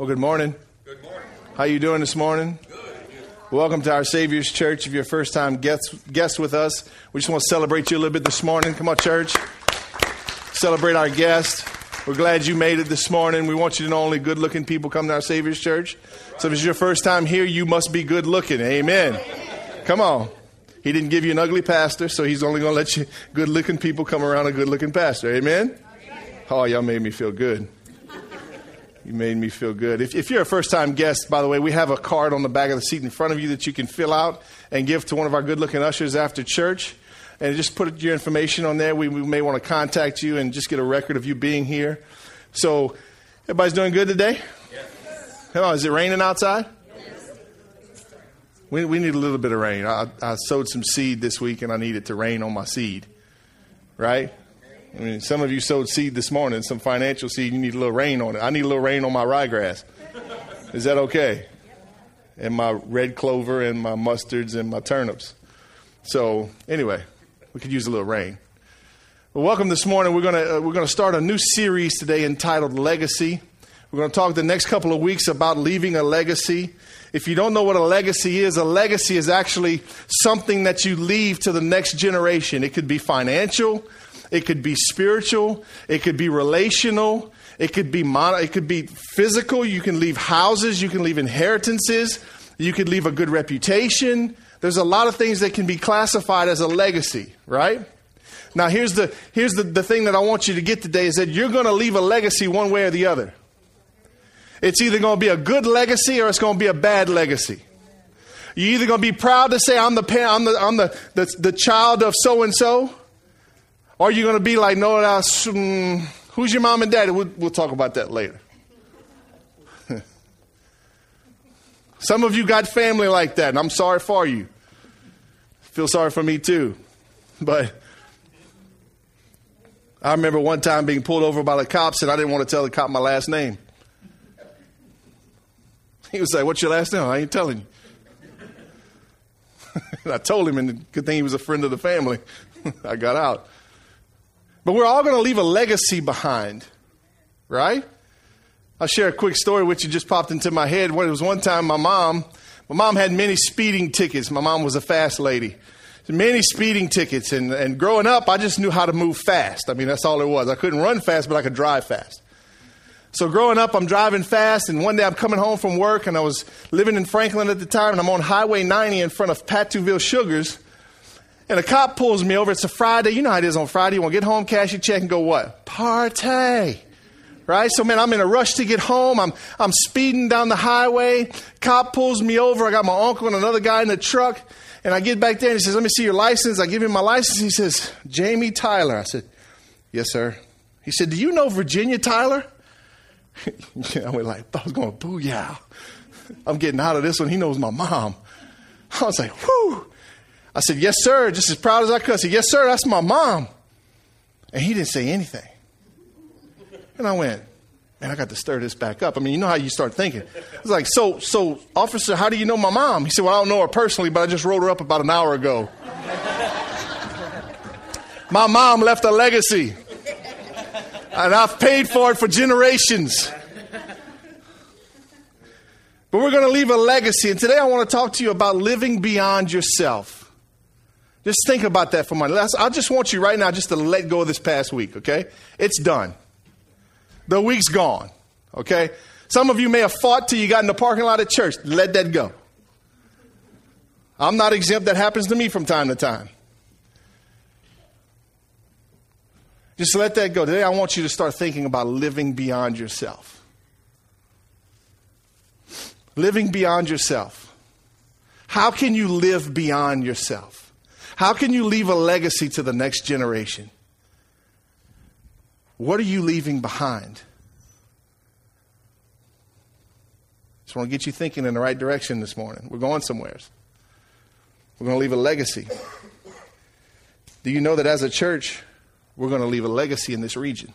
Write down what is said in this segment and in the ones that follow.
Well, good morning. Good morning. How you doing this morning? Good. Welcome to our Savior's Church. If you're a first time guest, guest with us, we just want to celebrate you a little bit this morning. Come on, church. Celebrate our guest. We're glad you made it this morning. We want you to know only good looking people come to our Savior's Church. So if it's your first time here, you must be good looking. Amen. Come on. He didn't give you an ugly pastor, so he's only going to let you good looking people come around a good looking pastor. Amen. Oh, y'all made me feel good. You made me feel good. If, if you're a first time guest, by the way, we have a card on the back of the seat in front of you that you can fill out and give to one of our good looking ushers after church. And just put your information on there. We, we may want to contact you and just get a record of you being here. So, everybody's doing good today? Yes. Come on, is it raining outside? Yes. We, we need a little bit of rain. I, I sowed some seed this week and I need it to rain on my seed. Right? I mean, some of you sowed seed this morning, some financial seed. You need a little rain on it. I need a little rain on my ryegrass. Is that okay? And my red clover and my mustards and my turnips. So anyway, we could use a little rain. Well, welcome this morning. We're gonna uh, we're gonna start a new series today entitled Legacy. We're going to talk the next couple of weeks about leaving a legacy. If you don't know what a legacy is, a legacy is actually something that you leave to the next generation. It could be financial, it could be spiritual. It could be relational. It could be it could be physical. You can leave houses. You can leave inheritances. You could leave a good reputation. There's a lot of things that can be classified as a legacy, right? Now here's the here's the, the thing that I want you to get today is that you're going to leave a legacy one way or the other. It's either going to be a good legacy or it's going to be a bad legacy. You're either going to be proud to say I'm the I'm the I'm the the, the child of so and so, or are you going to be like, no, that's, mm, who's your mom and dad? We'll, we'll talk about that later. Some of you got family like that, and I'm sorry for you. Feel sorry for me too. But I remember one time being pulled over by the cops, and I didn't want to tell the cop my last name. He was like, What's your last name? I ain't telling you. I told him, and good thing he was a friend of the family. I got out. But we're all going to leave a legacy behind, right? I'll share a quick story which just popped into my head. It was one time my mom, my mom had many speeding tickets. My mom was a fast lady. Many speeding tickets. And, and growing up, I just knew how to move fast. I mean, that's all it was. I couldn't run fast, but I could drive fast. So growing up, I'm driving fast, and one day I'm coming home from work, and I was living in Franklin at the time, and I'm on Highway 90 in front of Patoutville Sugars, and a cop pulls me over. It's a Friday. You know how it is on Friday. You want to get home, cash your check, and go what? Party. Right? So, man, I'm in a rush to get home. I'm, I'm speeding down the highway. Cop pulls me over. I got my uncle and another guy in the truck. And I get back there and he says, Let me see your license. I give him my license. He says, Jamie Tyler. I said, Yes, sir. He said, Do you know Virginia Tyler? I went like, I was going, booyah. I'm getting out of this one. He knows my mom. I was like, whoo. I said, Yes, sir, just as proud as I could. I said, Yes, sir, that's my mom. And he didn't say anything. And I went, Man, I got to stir this back up. I mean, you know how you start thinking. It's like, so, so, officer, how do you know my mom? He said, Well, I don't know her personally, but I just wrote her up about an hour ago. my mom left a legacy, and I've paid for it for generations. But we're going to leave a legacy. And today I want to talk to you about living beyond yourself. Just think about that for a moment. I just want you right now just to let go of this past week, okay? It's done. The week's gone, okay? Some of you may have fought till you got in the parking lot at church. Let that go. I'm not exempt. That happens to me from time to time. Just let that go. Today, I want you to start thinking about living beyond yourself. Living beyond yourself. How can you live beyond yourself? How can you leave a legacy to the next generation? What are you leaving behind? Just want to get you thinking in the right direction this morning. We're going somewheres. We're going to leave a legacy. Do you know that as a church, we're going to leave a legacy in this region?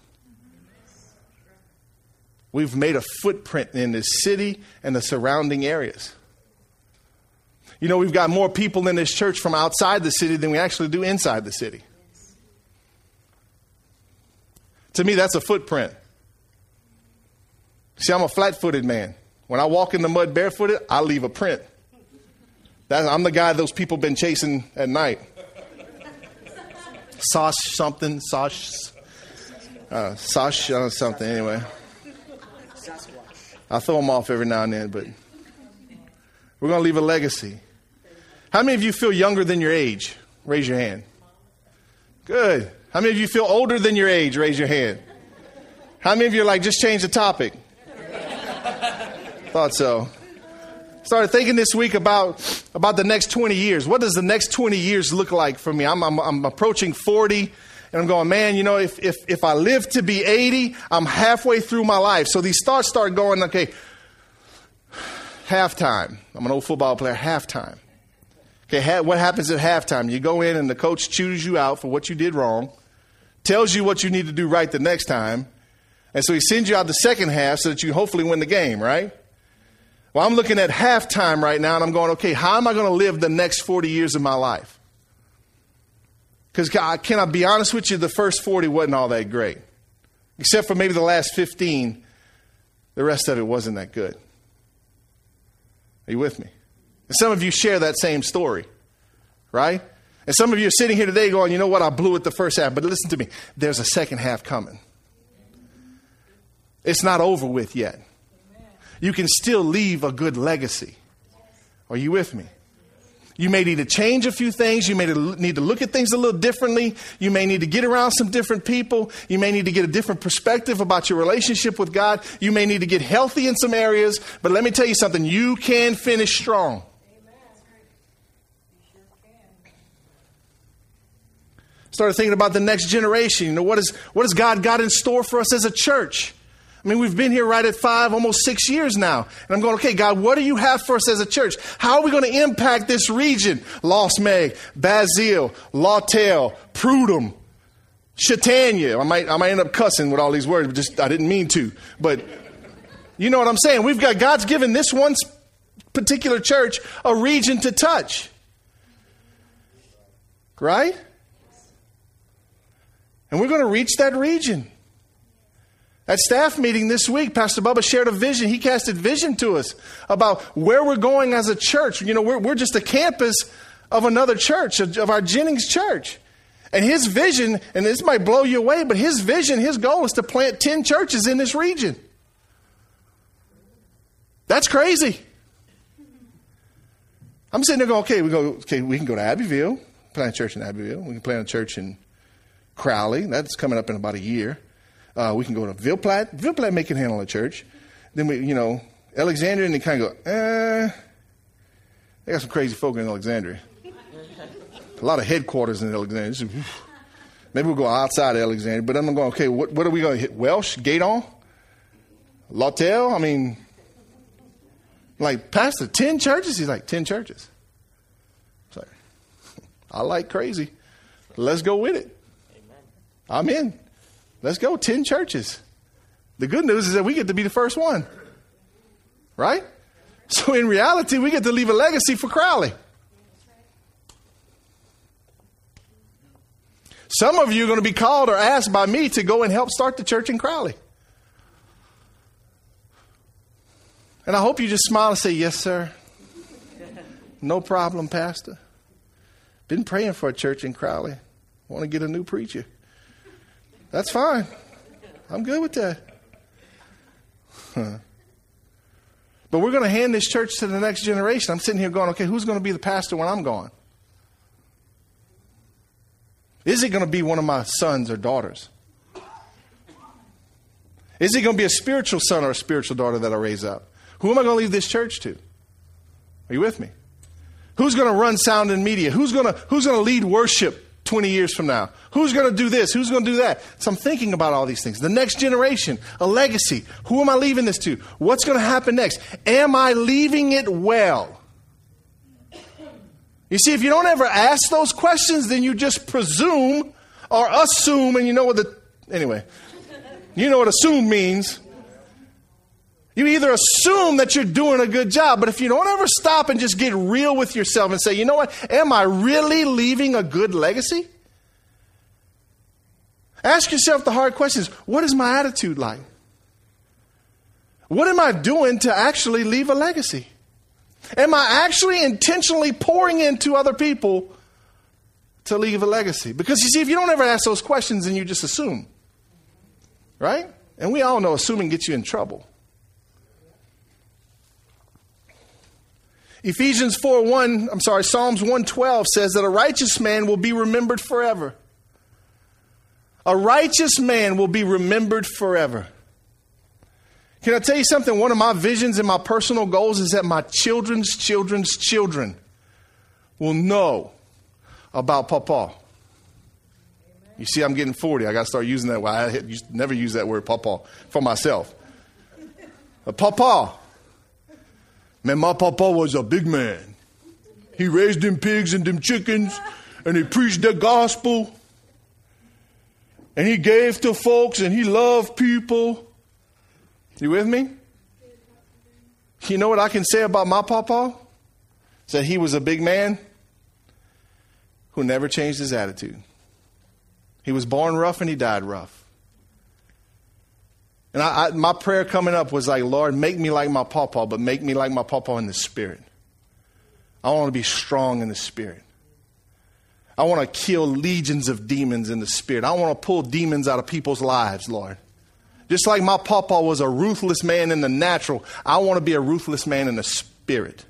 We've made a footprint in this city and the surrounding areas. You know, we've got more people in this church from outside the city than we actually do inside the city. To me, that's a footprint. See, I'm a flat footed man. When I walk in the mud barefooted, I leave a print. I'm the guy those people been chasing at night. Sosh something, Sosh, uh, Sosh uh, something, anyway. I throw them off every now and then, but we're going to leave a legacy. How many of you feel younger than your age? Raise your hand. Good. How many of you feel older than your age? Raise your hand. How many of you are like, just change the topic? Thought so. Started thinking this week about, about the next 20 years. What does the next 20 years look like for me? I'm, I'm, I'm approaching 40. And I'm going, man, you know, if, if, if I live to be 80, I'm halfway through my life. So these thoughts start going, okay, halftime. I'm an old football player, halftime. Ha- what happens at halftime? You go in and the coach chews you out for what you did wrong, tells you what you need to do right the next time, and so he sends you out the second half so that you hopefully win the game, right? Well, I'm looking at halftime right now and I'm going, okay, how am I going to live the next 40 years of my life? Because can I be honest with you, the first 40 wasn't all that great. Except for maybe the last 15, the rest of it wasn't that good. Are you with me? And some of you share that same story, right? And some of you are sitting here today going, you know what, I blew it the first half, but listen to me, there's a second half coming. It's not over with yet. You can still leave a good legacy. Are you with me? You may need to change a few things. You may need to look at things a little differently. You may need to get around some different people. You may need to get a different perspective about your relationship with God. You may need to get healthy in some areas. But let me tell you something you can finish strong. Started thinking about the next generation. You know, what, is, what has God got in store for us as a church? I mean, we've been here right at five, almost six years now. And I'm going, okay, God, what do you have for us as a church? How are we going to impact this region? Lost Meg, Basile, Lawtell, Prudhoe, Chataignier. I might, I might end up cussing with all these words, but just, I didn't mean to. But you know what I'm saying? We've got, God's given this one particular church a region to touch. Right? And we're going to reach that region. At staff meeting this week, Pastor Bubba shared a vision. He casted vision to us about where we're going as a church. You know, we're, we're just a campus of another church, of our Jennings church. And his vision, and this might blow you away, but his vision, his goal is to plant 10 churches in this region. That's crazy. I'm sitting there going, okay, we go, okay, we can go to Abbeville, plant a church in Abbeville. We can plant a church in Crowley. That's coming up in about a year. Uh, we can go to Ville Platte. Ville Platte may can handle a church. Then we, you know, Alexandria, and they kind of go, eh. They got some crazy folk in Alexandria. a lot of headquarters in Alexandria. Maybe we'll go outside Alexandria. But I'm going, okay, what, what are we going to hit? Welsh? Gueydan? Lawtell? I mean, like, Pastor, 10 churches? He's like, 10 churches. I like crazy. Let's go with it. I'm in. Let's go, 10 churches. The good news is that we get to be the first one. Right? So in reality, we get to leave a legacy for Crowley. Some of you are going to be called or asked by me to go and help start the church in Crowley. And I hope you just smile and say, Yes, sir. No problem, Pastor. Been praying for a church in Crowley. Want to get a new preacher. That's fine. I'm good with that. Huh. But we're going to hand this church to the next generation. I'm sitting here going, okay, who's going to be the pastor when I'm gone? Is it going to be one of my sons or daughters? Is it going to be a spiritual son or a spiritual daughter that I raise up? Who am I going to leave this church to? Are you with me? Who's going to run sound and media? Who's going to, who's going to lead worship? 20 years from now? Who's going to do this? Who's going to do that? So I'm thinking about all these things. The next generation, a legacy. Who am I leaving this to? What's going to happen next? Am I leaving it well? You see, if you don't ever ask those questions, then you just presume or assume, and you know what the. Anyway, you know what assume means. You either assume that you're doing a good job, but if you don't ever stop and just get real with yourself and say, you know what, am I really leaving a good legacy? Ask yourself the hard questions. What is my attitude like? What am I doing to actually leave a legacy? Am I actually intentionally pouring into other people to leave a legacy? Because you see, if you don't ever ask those questions, then you just assume. Right? And we all know assuming gets you in trouble. Ephesians 4 1, I'm sorry, Psalms 112 says that a righteous man will be remembered forever. A righteous man will be remembered forever. Can I tell you something? One of my visions and my personal goals is that my children's children's children will know about Papa. You see, I'm getting 40. I got to start using that. Word. I never use that word, Papa, for myself. Papa. Man, my papa was a big man. He raised them pigs and them chickens, and he preached the gospel. And he gave to folks, and he loved people. You with me? You know what I can say about my papa? That he was a big man who never changed his attitude. He was born rough and he died rough. And I, I, my prayer coming up was like, Lord, make me like my papa, but make me like my papa in the spirit. I want to be strong in the spirit. I want to kill legions of demons in the spirit. I want to pull demons out of people's lives, Lord. Just like my papa was a ruthless man in the natural, I want to be a ruthless man in the spirit.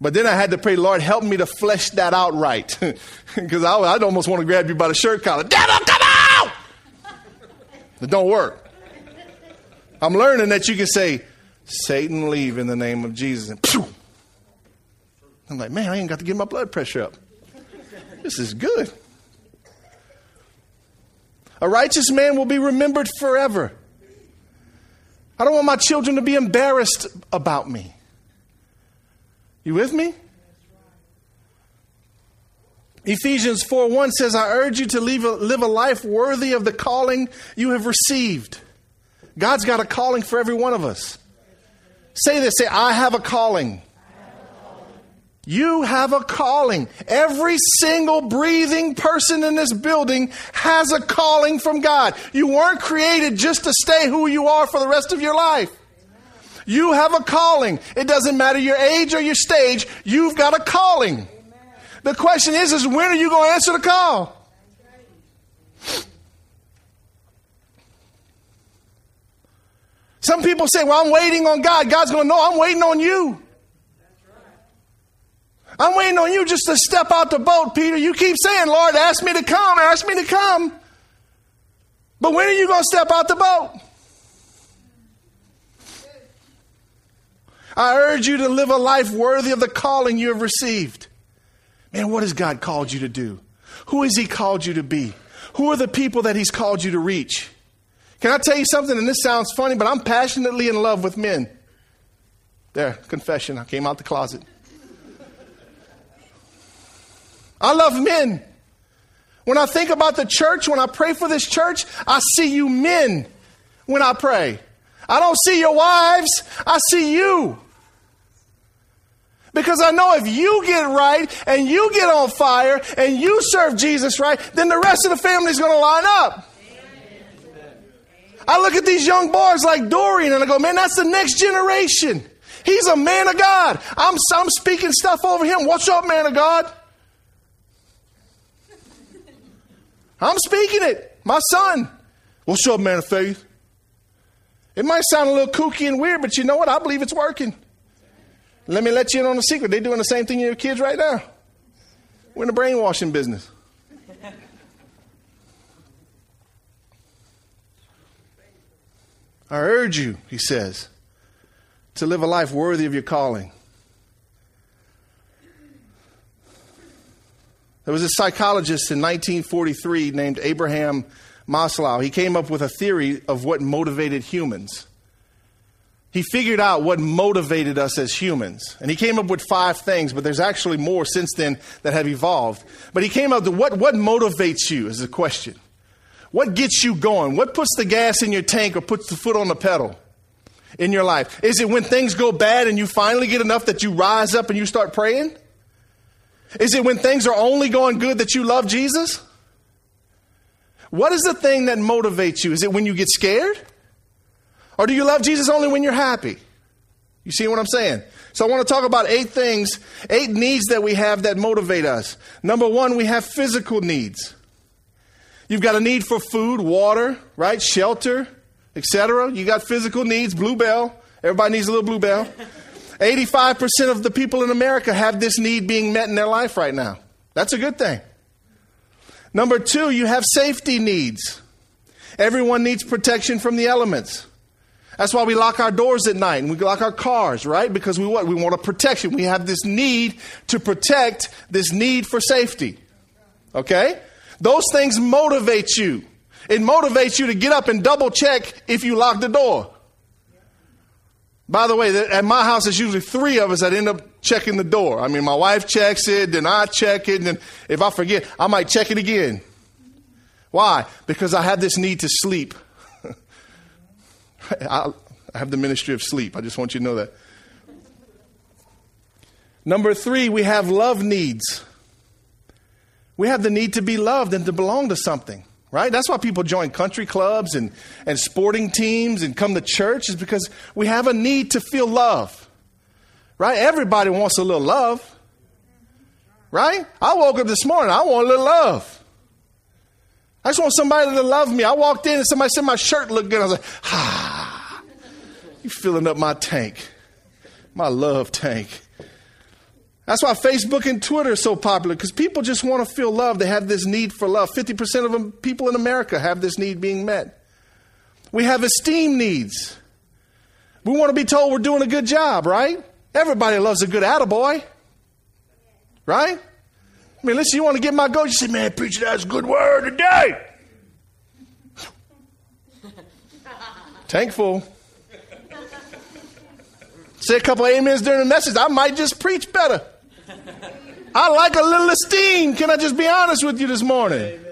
But then I had to pray, Lord, help me to flesh that out right. Because I'd almost want to grab you by the shirt collar. It don't work. I'm learning that you can say, Satan, leave in the name of Jesus. And phew, I'm like, man, I ain't got to get my blood pressure up. This is good. A righteous man will be remembered forever. I don't want my children to be embarrassed about me. You with me? Ephesians 4 1 says, I urge you to live a, live a life worthy of the calling you have received. God's got a calling for every one of us. Say this say, I have a calling. You have a calling. Every single breathing person in this building has a calling from God. You weren't created just to stay who you are for the rest of your life. You have a calling. It doesn't matter your age or your stage, you've got a calling. The question is, is when are you going to answer the call? Some people say, well, I'm waiting on God. God's going to know I'm waiting on you. I'm waiting on you just to step out the boat, Peter. You keep saying, Lord, ask me to come, ask me to come. But when are you going to step out the boat? I urge you to live a life worthy of the calling you have received. Man, what has God called you to do? Who has He called you to be? Who are the people that He's called you to reach? Can I tell you something? And this sounds funny, but I'm passionately in love with men. There, confession. I came out the closet. I love men. When I think about the church, when I pray for this church, I see you men when I pray. I don't see your wives, I see you. Because I know if you get right and you get on fire and you serve Jesus right, then the rest of the family is going to line up. I look at these young boys like Dorian and I go, man, that's the next generation. He's a man of God. I'm, I'm speaking stuff over him. What's up, man of God? I'm speaking it. My son. What's up, man of faith? It might sound a little kooky and weird, but you know what? I believe it's working. Let me let you in on a secret. They're doing the same thing to your kids right now. We're in the brainwashing business. I urge you, he says, to live a life worthy of your calling. There was a psychologist in 1943 named Abraham Maslow. He came up with a theory of what motivated humans. He figured out what motivated us as humans. And he came up with five things, but there's actually more since then that have evolved. But he came up with what, what motivates you is the question. What gets you going? What puts the gas in your tank or puts the foot on the pedal in your life? Is it when things go bad and you finally get enough that you rise up and you start praying? Is it when things are only going good that you love Jesus? What is the thing that motivates you? Is it when you get scared? Or do you love Jesus only when you're happy? You see what I'm saying? So I want to talk about eight things, eight needs that we have that motivate us. Number one, we have physical needs. You've got a need for food, water, right? Shelter, etc. You got physical needs, bluebell. Everybody needs a little bluebell. 85% of the people in America have this need being met in their life right now. That's a good thing. Number two, you have safety needs. Everyone needs protection from the elements. That's why we lock our doors at night and we lock our cars, right? Because we what? We want a protection. We have this need to protect this need for safety. Okay? Those things motivate you. It motivates you to get up and double check if you lock the door. By the way, at my house, it's usually three of us that end up checking the door. I mean, my wife checks it, then I check it, and then if I forget, I might check it again. Why? Because I have this need to sleep. I have the ministry of sleep. I just want you to know that. Number three, we have love needs. We have the need to be loved and to belong to something right? That's why people join country clubs and, and sporting teams and come to church, is because we have a need to feel love, right? Everybody wants a little love, right? I woke up this morning, I want a little love. I just want somebody to love me. I walked in and somebody said my shirt looked good. I was like, ah, you filling up my tank, my love tank. That's why Facebook and Twitter are so popular because people just want to feel love. They have this need for love. 50% of them, people in America have this need being met. We have esteem needs. We want to be told we're doing a good job, right? Everybody loves a good attaboy. Right? I mean, listen, you want to get my goat? You say, man, preacher, that's a good word today. Thankful. Say a couple amens during the message. I might just preach better. I like a little esteem. Can I just be honest with you this morning? Amen.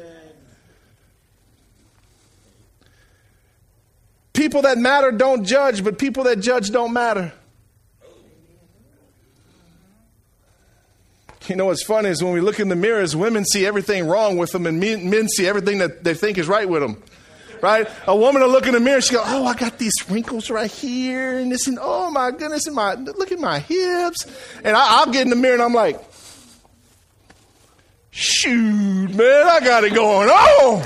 People that matter don't judge, but people that judge don't matter. You know what's funny is when we look in the mirrors, women see everything wrong with them, and men, men see everything that they think is right with them. Right? A woman will look in the mirror, she go, "Oh, I got these wrinkles right here, and this, and oh my goodness, and my look at my hips." And I, I'll get in the mirror, and I'm like, Shoot, man, I got it going on.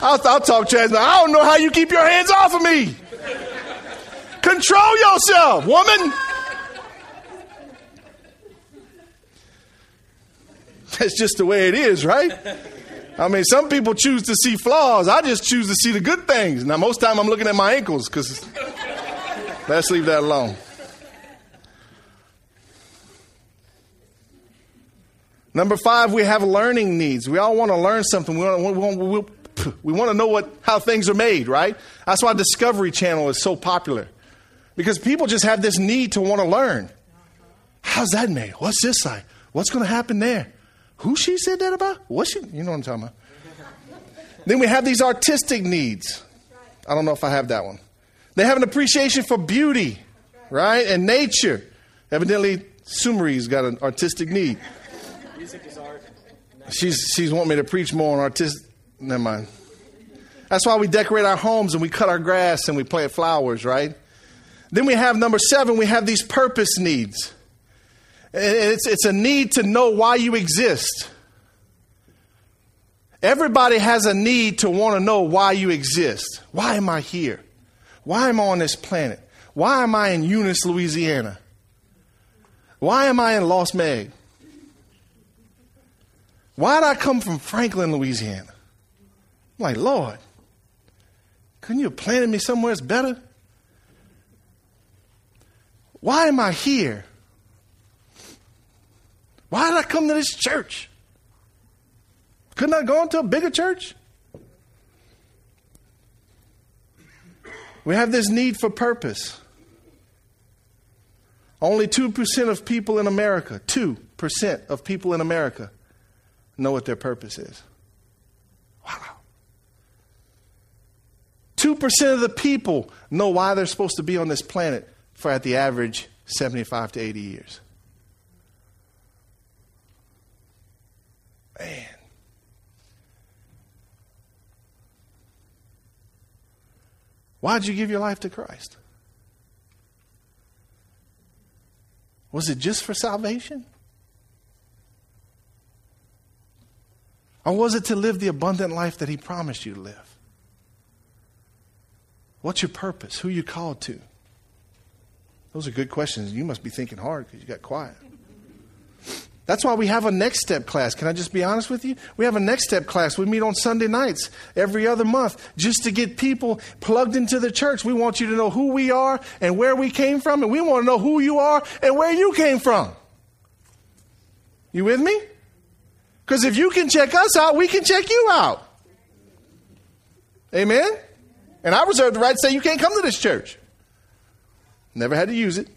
I'll, I'll talk trash. I don't know how you keep your hands off of me. Control yourself, woman. That's just the way it is, right? I mean, some people choose to see flaws. I just choose to see the good things. Now, most time I'm looking at my ankles because let's leave that alone. Number five, we have learning needs. We all want to learn something. We want, we want, we, want to know what, how things are made, right? That's why Discovery Channel is so popular. Because people just have this need to want to learn. How's that made? What's this like? What's going to happen there? Who she said that about? What she? You know what I'm talking about. then we have these artistic needs. I don't know if I have that one. They have an appreciation for beauty, right? And nature. Evidently, Sumeri's got an artistic need. Music is art. She's she's wanting me to preach more on artistic. Never mind. That's why we decorate our homes and we cut our grass and we plant flowers, right? Then we have number seven. We have these purpose needs. It's it's a need to know why you exist. Everybody has a need to want to know why you exist. Why am I here? Why am I on this planet? Why am I in Eunice, Louisiana? Why am I in Lost Meg? Why did I come from Franklin, Louisiana? I'm like, Lord, couldn't you have planted me somewhere that's better? Why am I here? Why did I come to this church? Couldn't I go into a bigger church? We have this need for purpose. Only 2% of people in America, 2% of people in America know what their purpose is. Wow. 2% of the people know why they're supposed to be on this planet for at the average 75 to 80 years. Why did you give your life to Christ? Was it just for salvation? Or was it to live the abundant life that He promised you to live? What's your purpose? Who are you called to? Those are good questions. You must be thinking hard because you got quiet. That's why we have a next step class. Can I just be honest with you? We have a next step class. We meet on Sunday nights every other month just to get people plugged into the church. We want you to know who we are and where we came from, and we want to know who you are and where you came from. You with me? Because if you can check us out, we can check you out. Amen? And I reserve the right to say you can't come to this church. Never had to use it.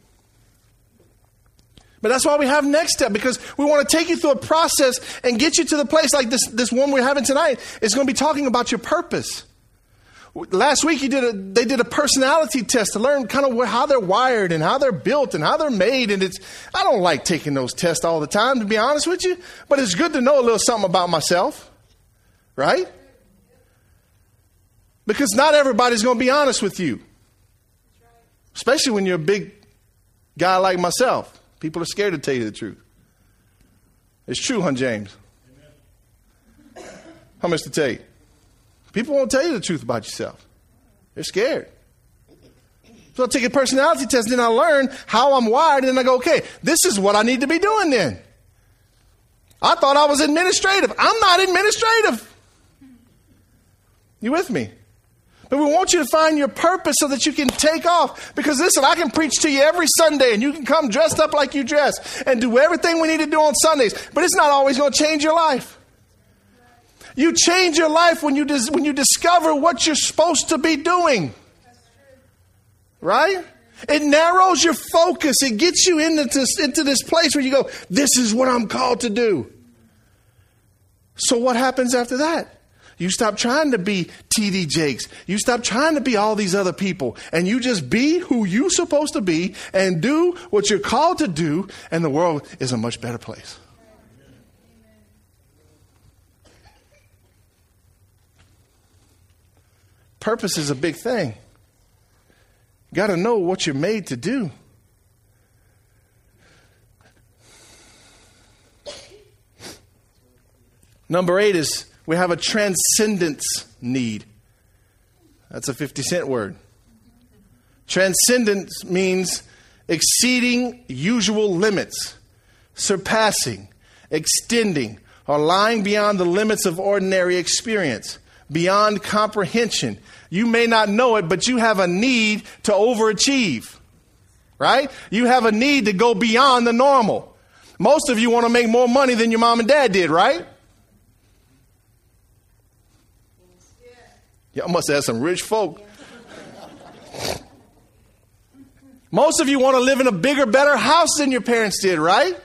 But that's why we have next step because we want to take you through a process and get you to the place like this, this one we're having tonight is going to be talking about your purpose. Last week you did a, they did a personality test to learn kind of how they're wired and how they're built and how they're made. And it's, I don't like taking those tests all the time, to be honest with you, but it's good to know a little something about myself, right? Because not everybody's going to be honest with you, especially when you're a big guy like myself. People are scared to tell you the truth. It's true, huh, James? How much to tell you? People won't tell you the truth about yourself. They're scared. So I take a personality test, then I learn how I'm wired, and then I go, okay, this is what I need to be doing then. I thought I was administrative. I'm not administrative. You with me? But we want you to find your purpose so that you can take off. Because listen, I can preach to you every Sunday and you can come dressed up like you dress and do everything we need to do on Sundays. But it's not always going to change your life. You change your life when you, dis- when you discover what you're supposed to be doing. Right? It narrows your focus. It gets you into this, into this place where you go, this is what I'm called to do. So what happens after that? You stop trying to be TD Jakes. You stop trying to be all these other people. And you just be who you're supposed to be and do what you're called to do, and the world is a much better place. Purpose is a big thing. You got to know what you're made to do. Number eight is we have a transcendence need. That's a 50 cent word. Transcendence means exceeding usual limits, surpassing, extending, or lying beyond the limits of ordinary experience, beyond comprehension. You may not know it, but you have a need to overachieve, right? You have a need to go beyond the normal. Most of you want to make more money than your mom and dad did, right? Y'all must have some rich folk. Most of you want to live in a bigger, better house than your parents did, right?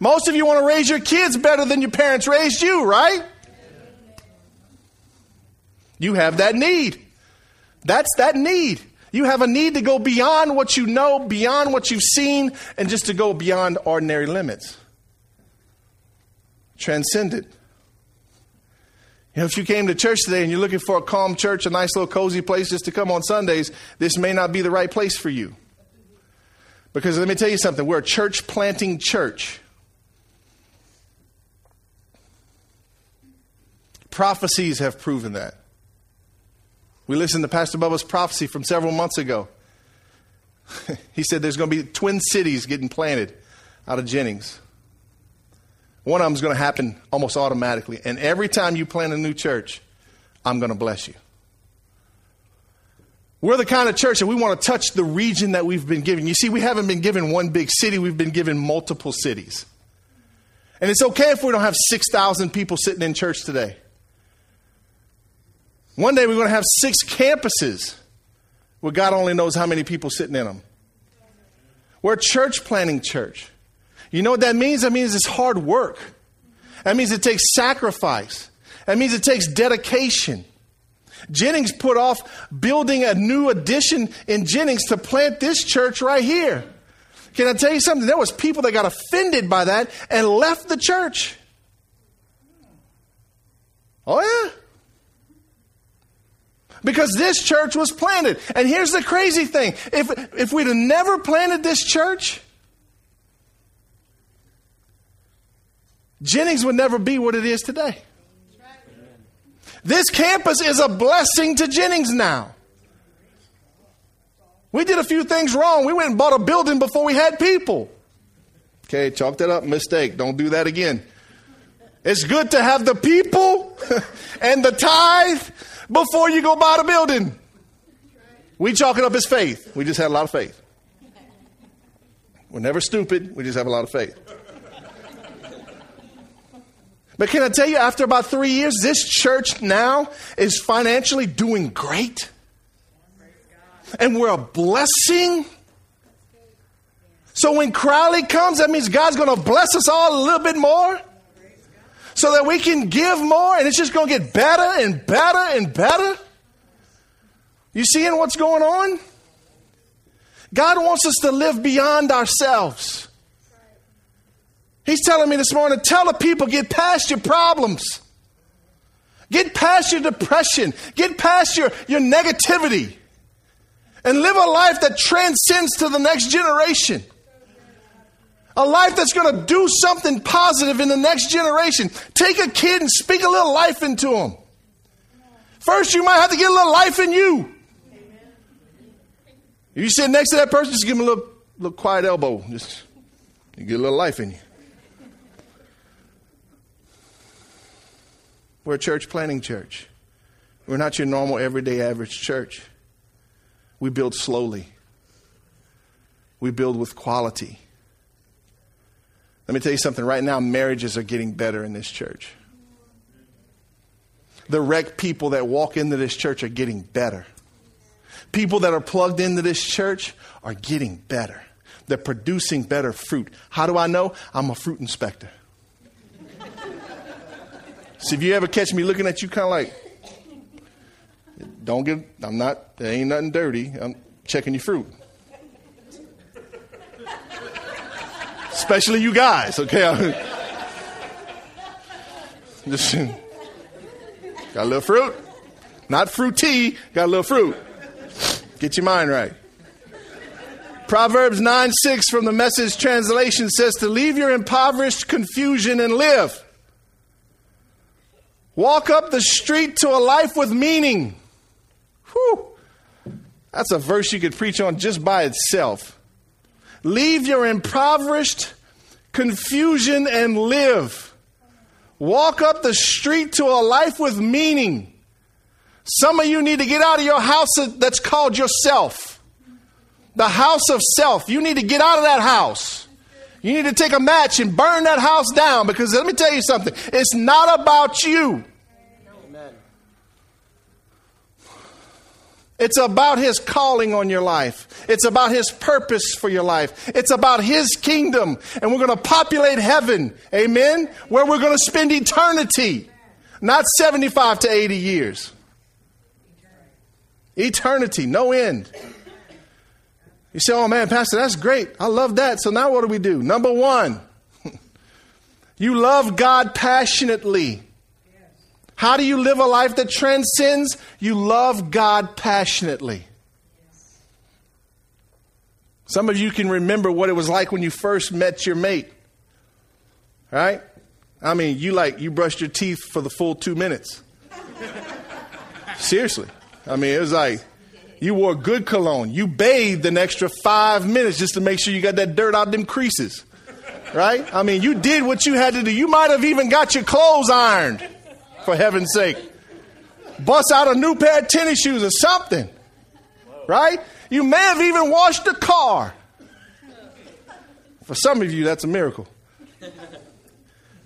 Most of you want to raise your kids better than your parents raised you, right? You have that need. That's that need. You have a need to go beyond what you know, beyond what you've seen, and just to go beyond ordinary limits. Transcendent. You know, if you came to church today and you're looking for a calm church, a nice little cozy place just to come on Sundays, this may not be the right place for you. Because let me tell you something, we're a church planting church. Prophecies have proven that. We listened to Pastor Bubba's prophecy from several months ago. he said there's going to be twin cities getting planted out of Jennings. One of them is going to happen almost automatically. And every time you plant a new church, I'm going to bless you. We're the kind of church that we want to touch the region that we've been given. You see, we haven't been given one big city, we've been given multiple cities. And it's okay if we don't have 6,000 people sitting in church today. One day we're going to have six campuses where God only knows how many people sitting in them. We're a church planting church. You know what that means? That means it's hard work. That means it takes sacrifice. That means it takes dedication. Jennings put off building a new addition in Jennings to plant this church right here. Can I tell you something? There was people that got offended by that and left the church. Oh yeah. Because this church was planted. And here's the crazy thing if, if we'd have never planted this church, Jennings would never be what it is today. This campus is a blessing to Jennings now. We did a few things wrong. We went and bought a building before we had people. Okay, chalk that up. Mistake. Don't do that again. It's good to have the people and the tithe before you go buy the building. We chalk it up as faith. We just had a lot of faith. We're never stupid. We just have a lot of faith. But can I tell you, after about three years, this church now is financially doing great. And we're a blessing. So when Crowley comes, that means God's going to bless us all a little bit more so that we can give more and it's just going to get better and better and better. You seeing what's going on? God wants us to live beyond ourselves. He's telling me this morning tell the people, get past your problems. Get past your depression. Get past your, your negativity. And live a life that transcends to the next generation. A life that's going to do something positive in the next generation. Take a kid and speak a little life into him. First, you might have to get a little life in you. If you sit next to that person, just give them a little, little quiet elbow. Just you get a little life in you. We're a church planting church. We're not your normal, everyday, average church. We build slowly, we build with quality. Let me tell you something. Right now, marriages are getting better in this church. The wrecked people that walk into this church are getting better. People that are plugged into this church are getting better. They're producing better fruit. How do I know? I'm a fruit inspector. So if you ever catch me looking at you kind of like, don't get, I'm not, there ain't nothing dirty. I'm checking your fruit. Especially you guys, okay? Just, got a little fruit. Not fruit tea, got a little fruit. Get your mind right. Proverbs 9 6 from the message translation says to leave your impoverished confusion and live. Walk up the street to a life with meaning. Whew. That's a verse you could preach on just by itself. Leave your impoverished confusion and live. Walk up the street to a life with meaning. Some of you need to get out of your house that's called yourself. The house of self. You need to get out of that house. You need to take a match and burn that house down because let me tell you something. It's not about you. Amen. It's about His calling on your life. It's about His purpose for your life. It's about His kingdom. And we're going to populate heaven. Amen? Where we're going to spend eternity. Not 75 to 80 years. Eternity, no end. You say, oh man, Pastor, that's great. I love that. So now what do we do? Number one, you love God passionately. How do you live a life that transcends? You love God passionately. Some of you can remember what it was like when you first met your mate. Right? I mean, you like you brushed your teeth for the full 2 minutes. Seriously. I mean, it was like you wore good cologne. You bathed an extra five minutes just to make sure you got that dirt out them creases. Right? I mean, you did what you had to do. You might have even got your clothes ironed, for heaven's sake. Bust out a new pair of tennis shoes or something. Right? You may have even washed the car. For some of you, that's a miracle.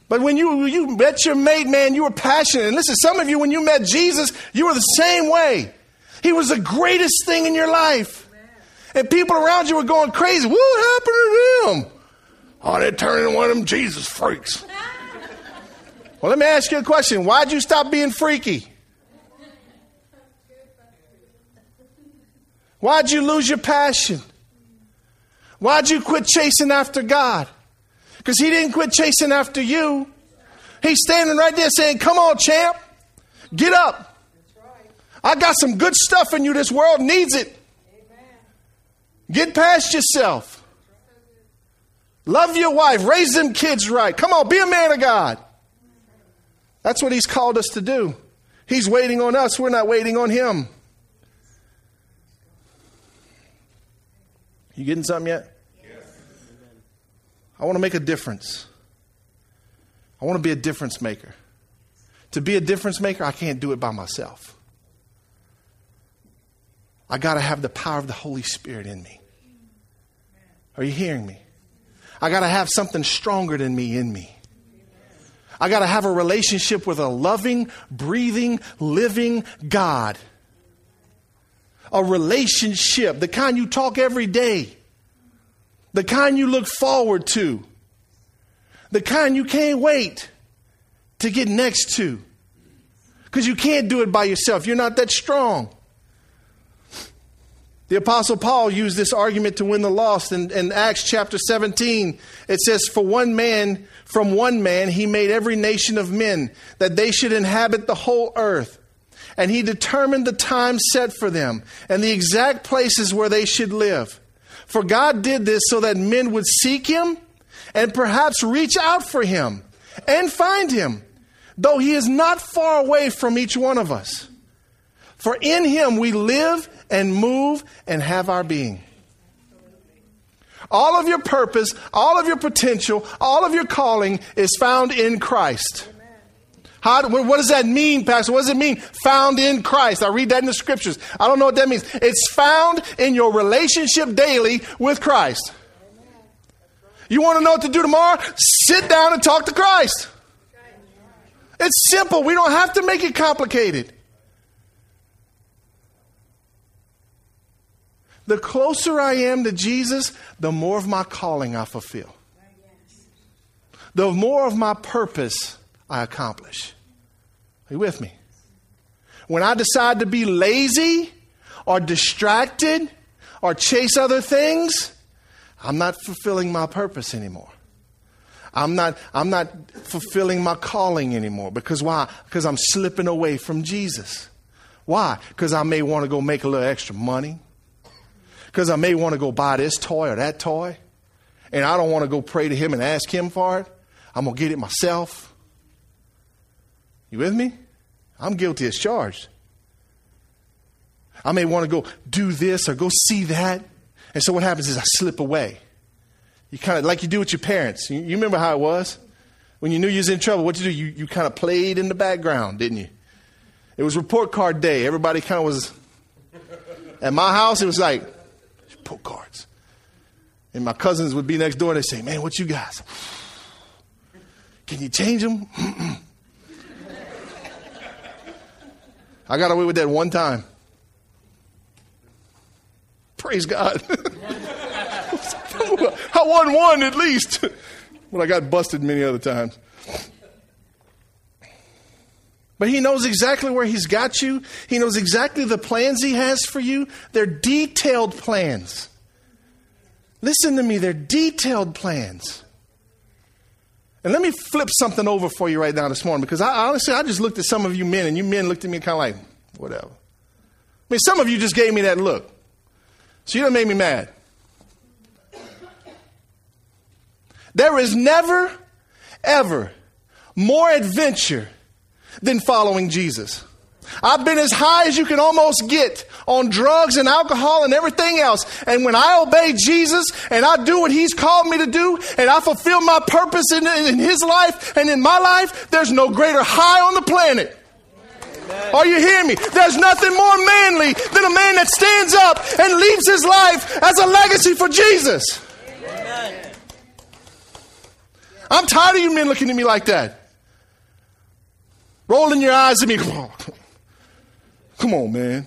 But when you, you met your mate, man, you were passionate. And listen, some of you, when you met Jesus, you were the same way. He was the greatest thing in your life. And people around you were going crazy. What happened to them? Oh, they're turning into one of them Jesus freaks. well, let me ask you a question. Why'd you stop being freaky? Why'd you lose your passion? Why'd you quit chasing after God? Because He didn't quit chasing after you. He's standing right there saying, Come on, champ, get up. I got some good stuff in you. This world needs it. Get past yourself. Love your wife. Raise them kids right. Come on, be a man of God. That's what He's called us to do. He's waiting on us. We're not waiting on Him. You getting something yet? I want to make a difference. I want to be a difference maker. To be a difference maker, I can't do it by myself. I got to have the power of the Holy Spirit in me. Are you hearing me? I got to have something stronger than me in me. I got to have a relationship with a loving, breathing, living God. A relationship, the kind you talk every day, the kind you look forward to, the kind you can't wait to get next to. Because you can't do it by yourself. You're not that strong. The Apostle Paul used this argument to win the lost in, in, Acts chapter 17. It says, For one man, from one man, he made every nation of men, that they should inhabit the whole earth. And he determined the time set for them and the exact places where they should live. For God did this so that men would seek him and perhaps reach out for him and find him, though he is not far away from each one of us. For in him we live and move and have our being. All of your purpose, all of your potential, all of your calling is found in Christ. How, what does that mean, Pastor? What does it mean? Found in Christ. I read that in the scriptures. I don't know what that means. It's found in your relationship daily with Christ. You want to know what to do tomorrow? Sit down and talk to Christ. It's simple. We don't have to make it complicated. The closer I am to Jesus, the more of my calling I fulfill. The more of my purpose I accomplish. Are you with me? When I decide to be lazy or distracted or chase other things, I'm not fulfilling my purpose anymore. I'm not, I'm not fulfilling my calling anymore. Because why? Because I'm slipping away from Jesus. Why? Because I may want to go make a little extra money because I may want to go buy this toy or that toy, and I don't want to go pray to Him and ask Him for it. I'm going to get it myself. You with me? I'm guilty as charged. I may want to go do this or go see that. And so what happens is I slip away. You kind of, like you do with your parents. You, you, remember how it was? When you knew you was in trouble, what you do? You, you kind of played in the background, didn't you? It was report card day. Everybody kind of was, at my house, it was like, cards. And my cousins would be next door and they'd say, Man, what you guys? Can you change them? I got away with that one time. Praise God. I won one at least. but I got busted many other times. But he knows exactly where he's got you. He knows exactly the plans he has for you. They're detailed plans. Listen to me, they're detailed plans. And let me flip something over for you right now this morning because I honestly, I just looked at some of you men and you men looked at me kind of like, whatever. I mean, some of you just gave me that look. So you done made me mad. There is never, ever more adventure than following Jesus. I've been as high as you can almost get on drugs and alcohol and everything else. And when I obey Jesus and I do what He's called me to do and I fulfill my purpose in, in His life and in my life, there's no greater high on the planet. Amen. Are you hearing me? There's nothing more manly than a man that stands up and leaves his life as a legacy for Jesus. Amen. I'm tired of you men looking at me like that rolling your eyes at me. Come on, man.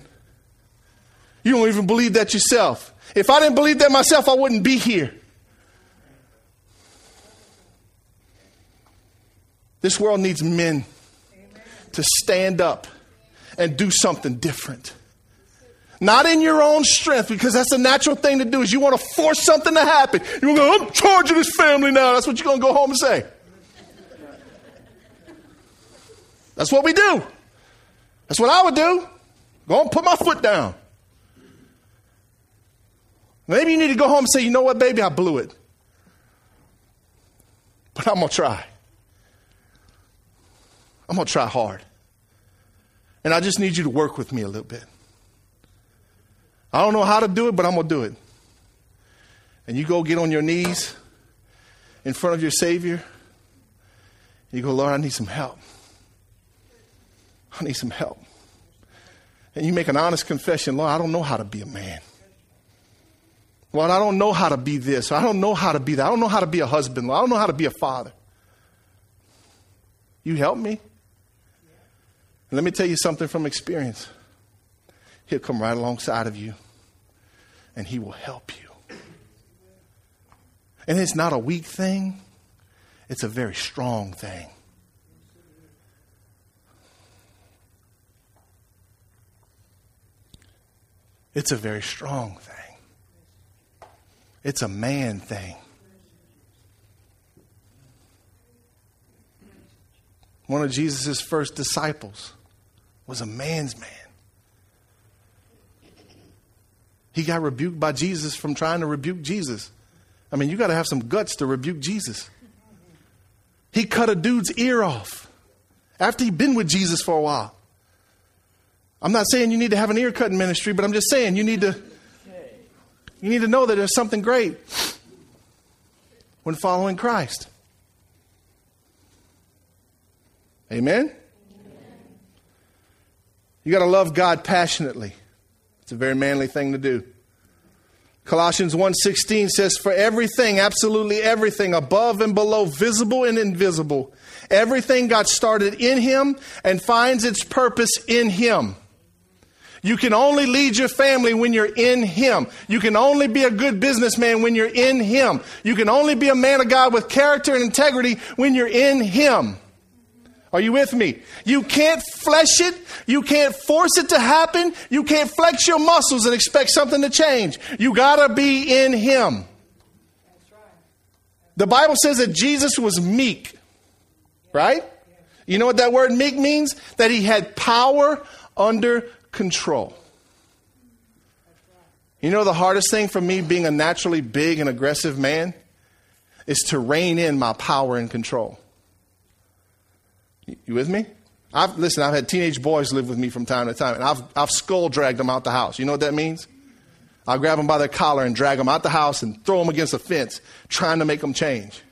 You don't even believe that yourself. If I didn't believe that myself, I wouldn't be here. This world needs men to stand up and do something different. Not in your own strength, because that's a natural thing to do, is you want to force something to happen. You're going to go, I'm charging this family now. That's what you're going to go home and say. That's what we do. That's what I would do. Go and put my foot down. Maybe you need to go home and say, you know what, baby, I blew it. But I'm going to try. I'm going to try hard. And I just need you to work with me a little bit. I don't know how to do it, but I'm going to do it. And you go get on your knees in front of your Savior. You go, Lord, I need some help. I need some help. And you make an honest confession, Lord, I don't know how to be a man. Lord, I don't know how to be this. I don't know how to be that. I don't know how to be a husband. Lord, I don't know how to be a father. You help me? And let me tell you something from experience. He'll come right alongside of you and he will help you. And it's not a weak thing, it's a very strong thing. It's a very strong thing. It's a man thing. One of Jesus' first disciples was a man's man. He got rebuked by Jesus from trying to rebuke Jesus. I mean, you got to have some guts to rebuke Jesus. He cut a dude's ear off after he'd been with Jesus for a while. I'm not saying you need to have an ear cutting ministry, but I'm just saying you need to you need to know that there's something great when following Christ. Amen. You got to love God passionately. It's a very manly thing to do. Colossians 1:16 says for everything absolutely everything above and below visible and invisible everything got started in him and finds its purpose in him. You can only lead your family when you're in him. You can only be a good businessman when you're in him. You can only be a man of God with character and integrity when you're in him. Are you with me? You can't flesh it. You can't force it to happen. You can't flex your muscles and expect something to change. You got to be in Him. The Bible says that Jesus was meek, right? You know what that word meek means? That he had power under control. You know the hardest thing for me being a naturally big and aggressive man is to rein in my power and control. You with me? I've, listen, I've had teenage boys live with me from time to time, and I've, I've skull dragged them out the house. You know what that means? I'll grab them by their collar and drag them out the house and throw them against a fence, trying to make them change.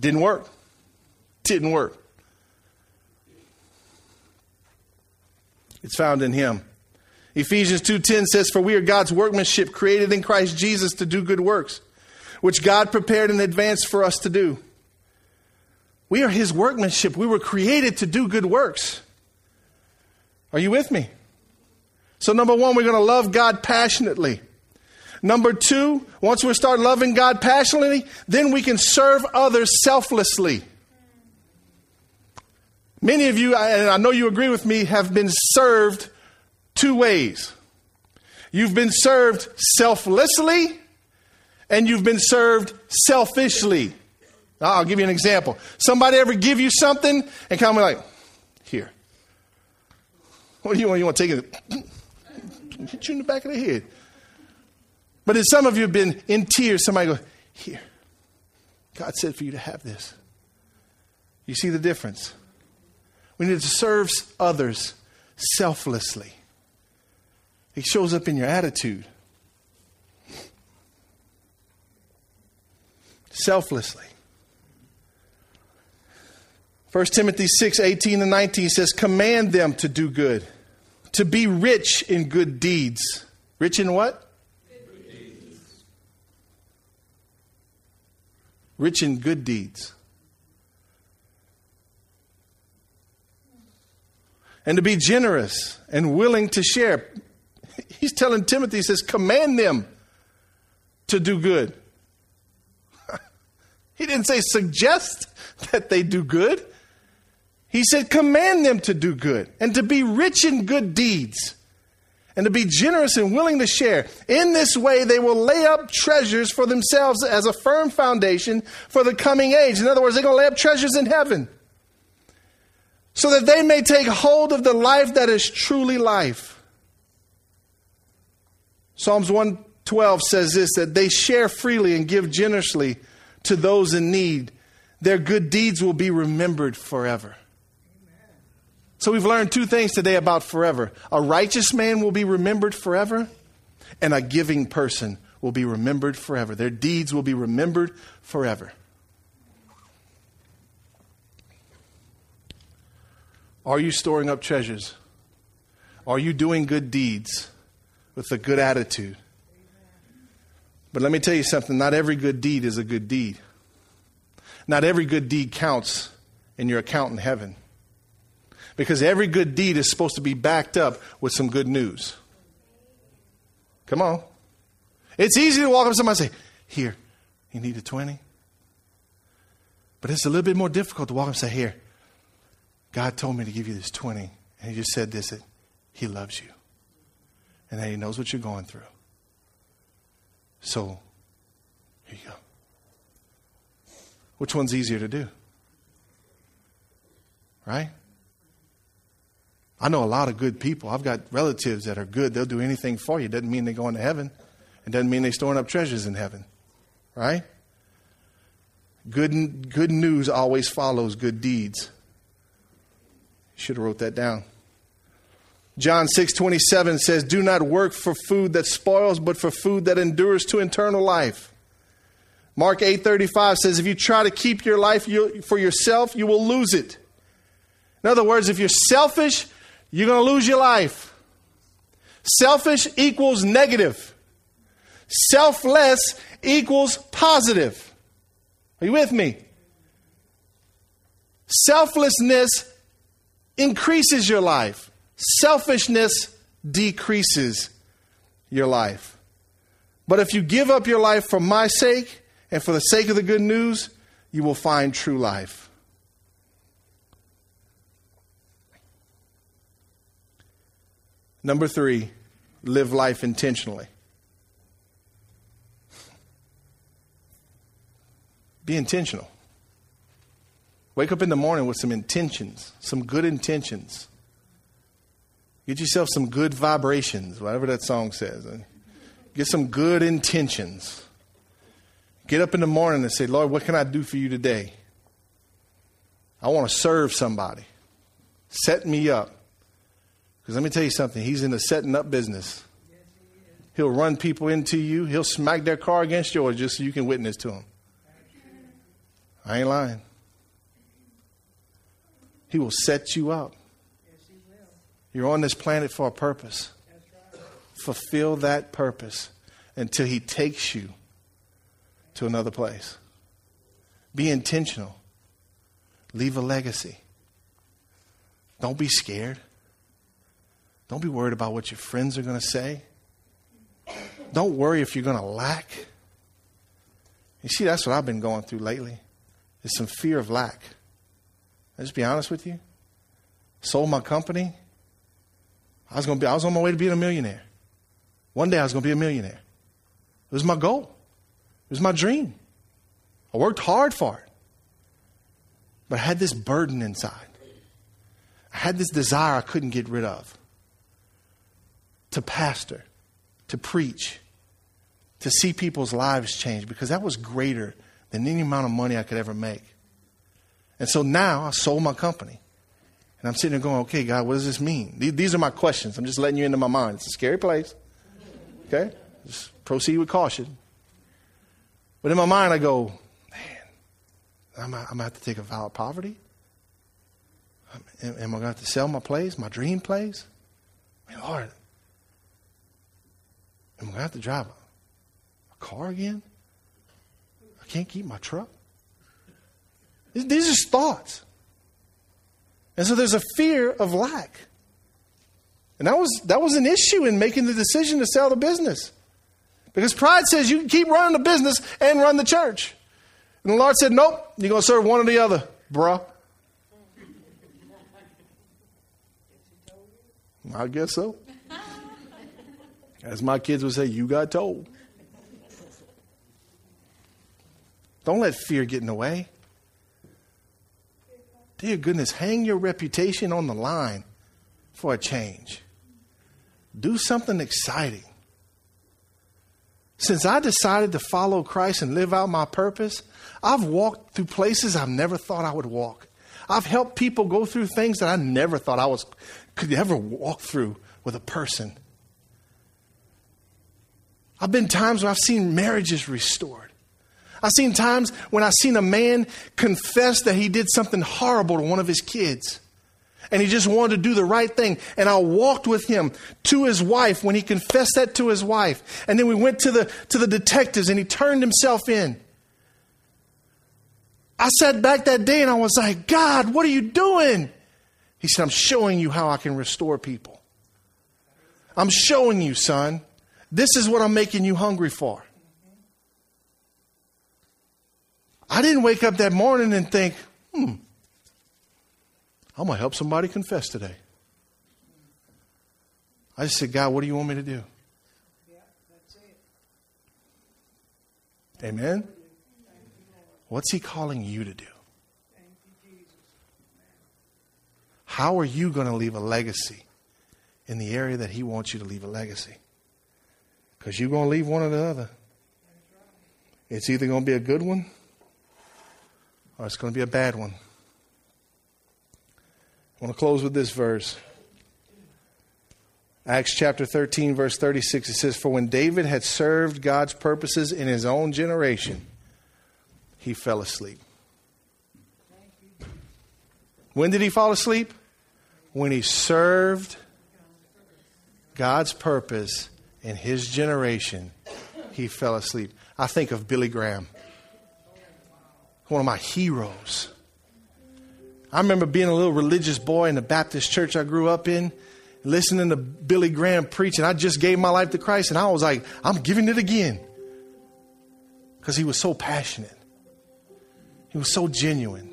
Didn't work. Didn't work. It's found in him. Ephesians 2:10 says for we are God's workmanship created in Christ Jesus to do good works which God prepared in advance for us to do. We are his workmanship. We were created to do good works. Are you with me? So, number one, we're going to love God passionately. Number two, once we start loving God passionately, then we can serve others selflessly. Many of you, and I know you agree with me, have been served two ways. You've been served selflessly, and you've been served selfishly. I'll give you an example. Somebody ever give you something and of like, here. What do you want? You want to take it? Hit you in the back of the head. But then some of you have been in tears. Somebody go, here. God said for you to have this. You see the difference? We need to serve others selflessly. It shows up in your attitude. Selflessly. 1 Timothy 6 18 and 19 says, Command them to do good, to be rich in good deeds. Rich in what? Rich in good deeds. And to be generous and willing to share. He's telling Timothy, he says, Command them to do good. he didn't say suggest that they do good. He said, command them to do good and to be rich in good deeds and to be generous and willing to share. In this way, they will lay up treasures for themselves as a firm foundation for the coming age. In other words, they're going to lay up treasures in heaven so that they may take hold of the life that is truly life. Psalms 112 says this that they share freely and give generously to those in need. Their good deeds will be remembered forever. So we've learned two things today about forever. A righteous man will be remembered forever, and a giving person will be remembered forever. Their deeds will be remembered forever. Are you storing up treasures? Are you doing good deeds with a good attitude? But let me tell you something not every good deed is a good deed. Not every good deed counts in your account in heaven. Because every good deed is supposed to be backed up with some good news. Come on. It's easy to walk up to somebody and say, Here, you need a 20? But it's a little bit more difficult to walk up and say, Here, God told me to give you this 20. And He just said this that He loves you. And that He knows what you're going through. So, here you go. Which one's easier to do? Right? I know a lot of good people. I've got relatives that are good. They'll do anything for you. Doesn't mean they're going to heaven. It doesn't mean they're storing up treasures in heaven. Right? Good, good news always follows good deeds. Should have wrote that down. John 6 27 says, Do not work for food that spoils, but for food that endures to eternal life. Mark 8 35 says, If you try to keep your life for yourself, you will lose it. In other words, if you're selfish, you're going to lose your life. Selfish equals negative. Selfless equals positive. Are you with me? Selflessness increases your life, selfishness decreases your life. But if you give up your life for my sake and for the sake of the good news, you will find true life. Number three, live life intentionally. Be intentional. Wake up in the morning with some intentions, some good intentions. Get yourself some good vibrations, whatever that song says. Get some good intentions. Get up in the morning and say, Lord, what can I do for you today? I want to serve somebody. Set me up. Because let me tell you something, he's in the setting up business. He'll run people into you, he'll smack their car against yours just so you can witness to him. I ain't lying. He will set you up. You're on this planet for a purpose. Fulfill that purpose until he takes you to another place. Be intentional. Leave a legacy. Don't be scared. Don't be worried about what your friends are going to say. Don't worry if you're going to lack. You see, that's what I've been going through lately. Is some fear of lack. I'll just be honest with you. Sold my company. I was to be. I was on my way to being a millionaire. One day I was going to be a millionaire. It was my goal. It was my dream. I worked hard for it. But I had this burden inside. I had this desire I couldn't get rid of to pastor, to preach, to see people's lives change because that was greater than any amount of money I could ever make. And so now I sold my company. And I'm sitting there going, okay, God, what does this mean? These are my questions. I'm just letting you into my mind. It's a scary place. Okay? Just proceed with caution. But in my mind, I go, man, I'm, I'm going to have to take a vow of poverty? Am, I going to have to sell my place, my dream place? I mean, Lord, Am I going to have to drive a car again? I can't keep my truck. These are thoughts. And so there's a fear of lack. And that was, that was an issue in making the decision to sell the business. Because pride says you can keep running the business and run the church. And the Lord said, Nope, you're going to serve one or the other, bruh. I guess so. As my kids would say, you got told. Don't let fear get in the way. Dear goodness, hang your reputation on the line for a change. Do something exciting. Since I decided to follow Christ and live out my purpose, I've walked through places I've never thought I would walk. I've helped people go through things that I never thought I was could ever walk through with a person. I've been times where I've seen marriages restored. I've seen times when I've seen a man confess that he did something horrible to one of his kids. And he just wanted to do the right thing. And I walked with him to his wife when he confessed that to his wife. And then we went to the, to the detectives and he turned himself in. I sat back that day and I was like, God, what are you doing? He said, I'm showing you how I can restore people. I'm showing you, son. This is what I'm making you hungry for. I didn't wake up that morning and think, hmm, I'm going to help somebody confess today. I just said, God, what do you want me to do? Amen? What's He calling you to do? How are you going to leave a legacy in the area that He wants you to leave a legacy? Because you're going to leave one or the other. It's either going to be a good one or it's going to be a bad one. I want to close with this verse. Acts chapter 13, verse 36, it says, For when David had served God's purposes in his own generation, he fell asleep. When did he fall asleep? When he served God's purpose in his generation, he fell asleep. I think of Billy Graham, one of my heroes. I remember being a little religious boy in the Baptist church I grew up in, listening to Billy Graham preach, and I just gave my life to Christ, and I was like, I'm giving it again. Because he was so passionate, he was so genuine.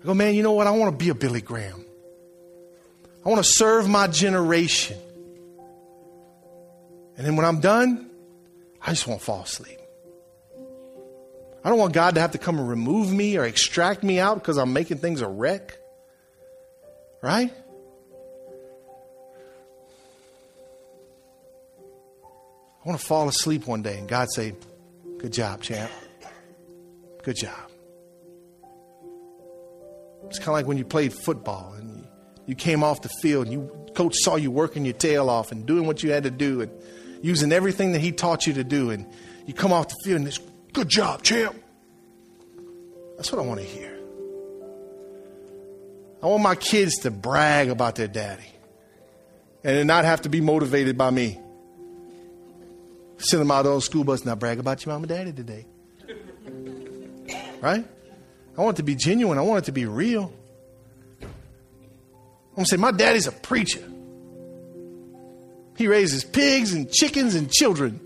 I go, man, you know what? I want to be a Billy Graham. I want to serve my generation. And then when I'm done, I just want to fall asleep. I don't want God to have to come and remove me or extract me out because I'm making things a wreck. Right? I want to fall asleep one day and God say, Good job, champ. Good job. It's kind of like when you played football and you came off the field and you coach saw you working your tail off and doing what you had to do and using everything that he taught you to do. And you come off the field and it's, good job, champ. That's what I want to hear. I want my kids to brag about their daddy and not have to be motivated by me. Send them out on the school bus, now brag about your mom and daddy today. Right? I want it to be genuine. I want it to be real. I'm going to say, my daddy's a preacher. He raises pigs and chickens and children.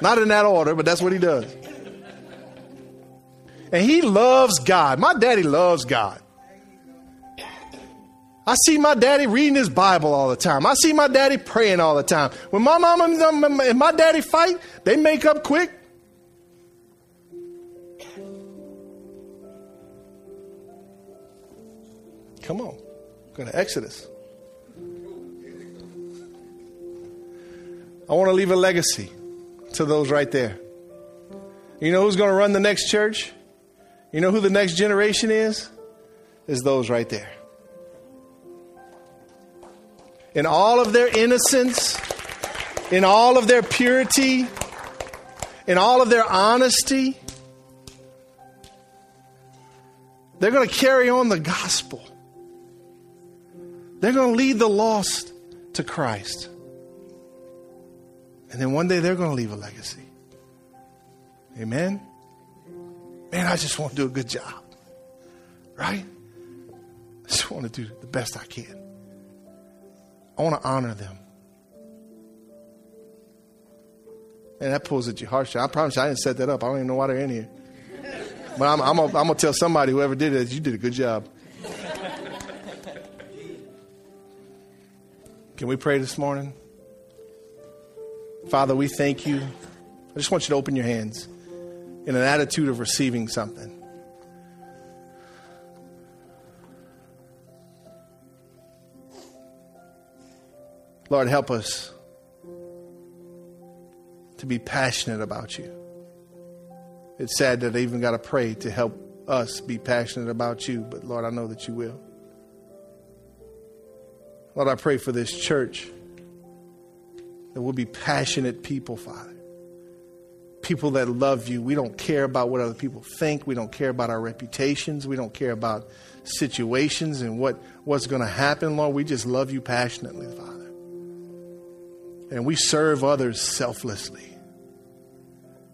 Not in that order, but that's what he does. And he loves God. My daddy loves God. I see my daddy reading his Bible all the time. I see my daddy praying all the time. When my mom and my daddy fight, they make up quick. Come on. Go to Exodus. I want to leave a legacy to those right there. You know who's going to run the next church? You know who the next generation is? Is those right there. In all of their innocence, in all of their purity, in all of their honesty, they're going to carry on the gospel. They're going to lead the lost to Christ. And then one day they're going to leave a legacy. Amen? Man, I just want to do a good job. Right? I just want to do the best I can. I want to honor them. And that pulls at your heart. I promise you, I didn't set that up. I don't even know why they're in here. But I'm, I'm going to tell somebody, whoever did it, you did a good job. Can we pray this morning? Father, we thank you. I just want you to open your hands in an attitude of receiving something. Lord, help us to be passionate about you. It's sad that I even got to pray to help us be passionate about you, but Lord, I know that you will. Lord, I pray for this church we'll be passionate people, Father. People that love you. We don't care about what other people think. We don't care about our reputations. We don't care about situations and what, what's going to happen, Lord. We just love you passionately, Father. And we serve others selflessly.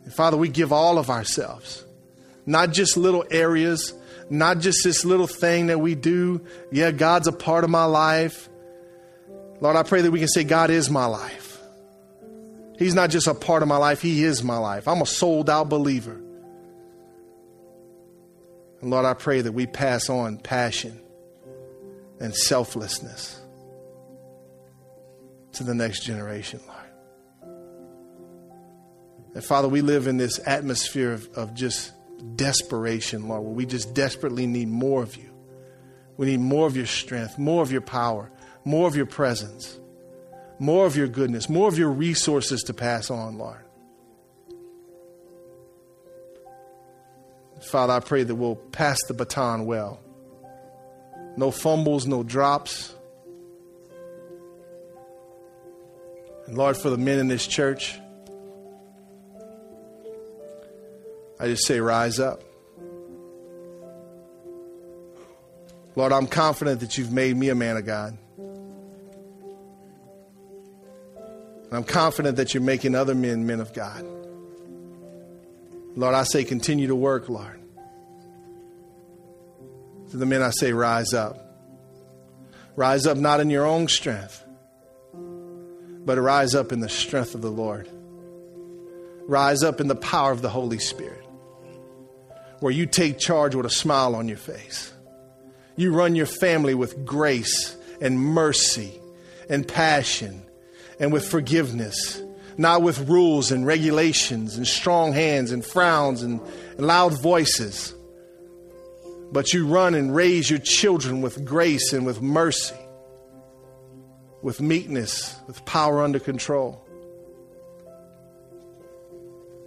And Father, we give all of ourselves, not just little areas, not just this little thing that we do. Yeah, God's a part of my life. Lord, I pray that we can say, God is my life. He's not just a part of my life, He is my life. I'm a sold out believer. And Lord, I pray that we pass on passion and selflessness to the next generation, Lord. And Father, we live in this atmosphere of, of just desperation, Lord, where we just desperately need more of you. We need more of your strength, more of your power, more of your presence, more of your goodness, more of your resources to pass on, Lord. Father, I pray that we'll pass the baton well. No fumbles, no drops. And Lord, for the men in this church, I just say, rise up. Lord, I'm confident that you've made me a man of God. I'm confident that you're making other men men of God. Lord, I say, continue to work, Lord. To the men, I say, rise up. Rise up not in your own strength, but rise up in the strength of the Lord. Rise up in the power of the Holy Spirit, where you take charge with a smile on your face. You run your family with grace and mercy and passion and with forgiveness, not with rules and regulations and strong hands and frowns and loud voices. But you run and raise your children with grace and with mercy, with meekness, with power under control.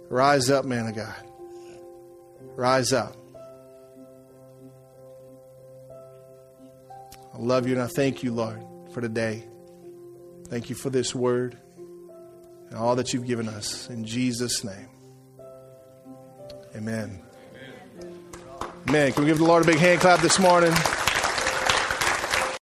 Rise up, man of God. Rise up. I love you and I thank you, Lord, for today. Thank you for this word and all that you've given us. In Jesus' name. Amen. Amen. Can we give the Lord a big hand clap this morning?